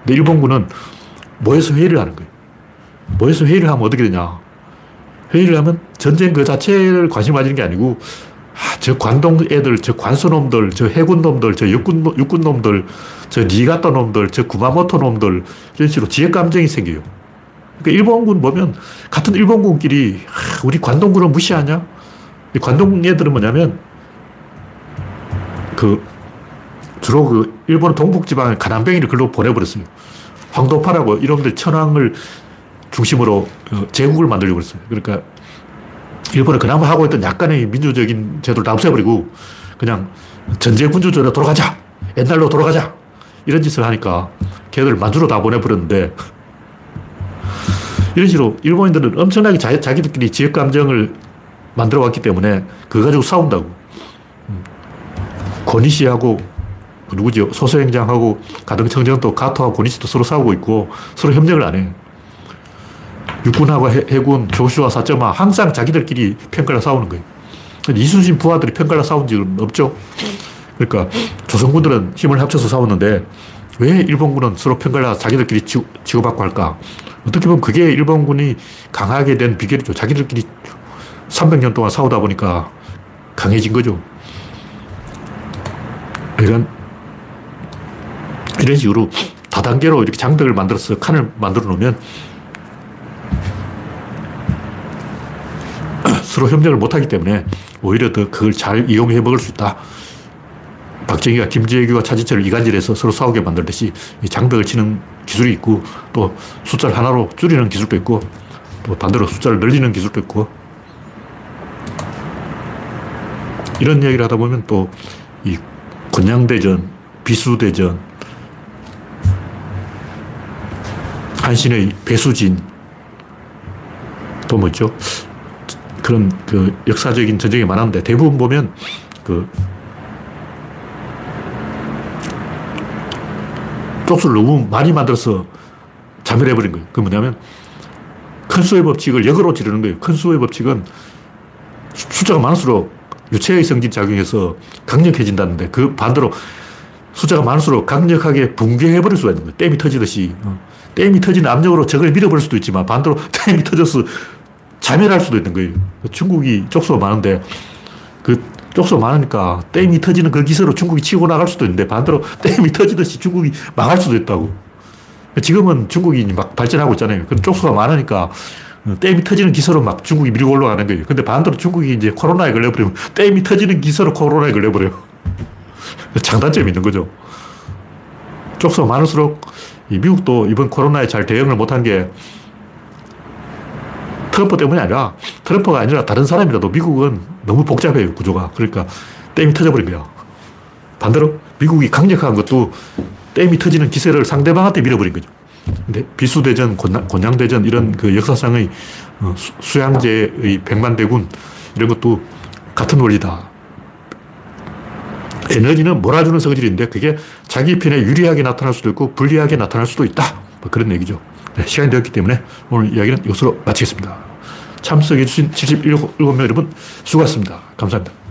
근데 일본군은 모여서 회의를 하는 거예요. 모여서 회의를 하면 어떻게 되냐. 회의를 하면 전쟁 그 자체를 관심 가지는 게 아니고, 아, 저 관동 애들, 저 관수놈들, 저 해군 놈들, 저 육군, 육군 놈들, 저 니가토 놈들, 저 구마모토 놈들, 이런 식으로 지역 감정이 생겨요. 그러니까 일본군 보면, 같은 일본군끼리, 아, 우리 관동군을 무시하냐? 관동 애들은 뭐냐면, 그, 주로 그, 일본 동북지방에 가난뱅이를 글로 보내버렸어요. 황도파라고 이놈들 천황을 중심으로 어, 제국을 만들려고 그랬어요. 그러니까 일본에 그나마 하고 있던 약간의 민주적인 제도를 다 없애버리고 그냥 전제 군주제로 돌아가자. 옛날로 돌아가자. 이런 짓을 하니까 걔들 만주로 다 보내버렸는데 이런 식으로 일본인들은 엄청나게 자, 자기들끼리 지역 감정을 만들어 왔기 때문에 그거 가지고 싸운다고. 고니시하고 그 누구죠? 소서행장하고 가등청정도 가토하고 고니시도 서로 싸우고 있고 서로 협력을 안 해. 육군하고 해, 군 조슈아 사점아 항상 자기들끼리 평가를 싸우는 거예요. 이순신 부하들이 평가를 싸운 적은 없죠. 그러니까 조선군들은 힘을 합쳐서 싸웠는데 왜 일본군은 서로 평가를 자기들끼리 치고, 치고받고 할까? 어떻게 보면 그게 일본군이 강하게 된 비결이죠. 자기들끼리 300년 동안 싸우다 보니까 강해진 거죠. 이런, 이런 식으로 다단계로 이렇게 장벽을 만들어서 칸을 만들어 놓으면 서로 협력을 못하기 때문에 오히려 더 그걸 잘 이용해 먹을 수 있다. 박정희가 김재규와 차지철을 이간질해서 서로 싸우게 만들듯이 장벽을 치는 기술이 있고 또 숫자를 하나로 줄이는 기술도 있고 또 반대로 숫자를 늘리는 기술도 있고 이런 이야기를 하다 보면 또이 권양대전, 비수대전, 한신의 배수진 또 뭐죠? 그 역사적인 전쟁이 많았는데 대부분 보면 그 쪽수를 너무 많이 만들어서 자멸해버린 거예요. 그 뭐냐면 큰 수의 법칙을 역으로 지르는 거예요. 큰 수의 법칙은 숫자가 많을수록 유체의 성질 작용해서 강력해진다는데 그 반대로 숫자가 많을수록 강력하게 붕괴해버릴 수가 있는 거예요. 댐이 터지듯이. 어. 댐이 터지는 압력으로 적을 밀어버릴 수도 있지만 반대로 댐이 터져서 자멸할 수도 있는 거예요. 중국이 쪽수가 많은데 그 쪽수가 많으니까 댐이 터지는 그 기세로 중국이 치고 나갈 수도 있는데 반대로 댐이 터지듯이 중국이 망할 수도 있다고. 지금은 중국이 막 발전하고 있잖아요. 그 쪽수가 많으니까 댐이 터지는 기세로 막 중국이 밀고 올라가는 거예요. 근데 반대로 중국이 이제 코로나에 걸려버리면 댐이 터지는 기세로 코로나에 걸려버려요. 장단점이 있는 거죠. 쪽수가 많을수록 미국도 이번 코로나에 잘 대응을 못한 게 트럼프 때문이 아니라 트럼프가 아니라 다른 사람이라도 미국은 너무 복잡해요, 구조가. 그러니까 댐이 터져버린 거야. 반대로 미국이 강력한 것도 댐이 터지는 기세를 상대방한테 밀어버린 거죠. 근데 비수대전, 곤양 대전 이런 그 역사상의 어, 수양제의 백만대군 이런 것도 같은 원리다. 에너지는 몰아주는 성질인데 그게 자기 편에 유리하게 나타날 수도 있고 불리하게 나타날 수도 있다. 뭐 그런 얘기죠. 네, 시간이 되었기 때문에 오늘 이야기는 이것으로 마치겠습니다. 참석해주신 77명 여러분 수고하셨습니다. 감사합니다.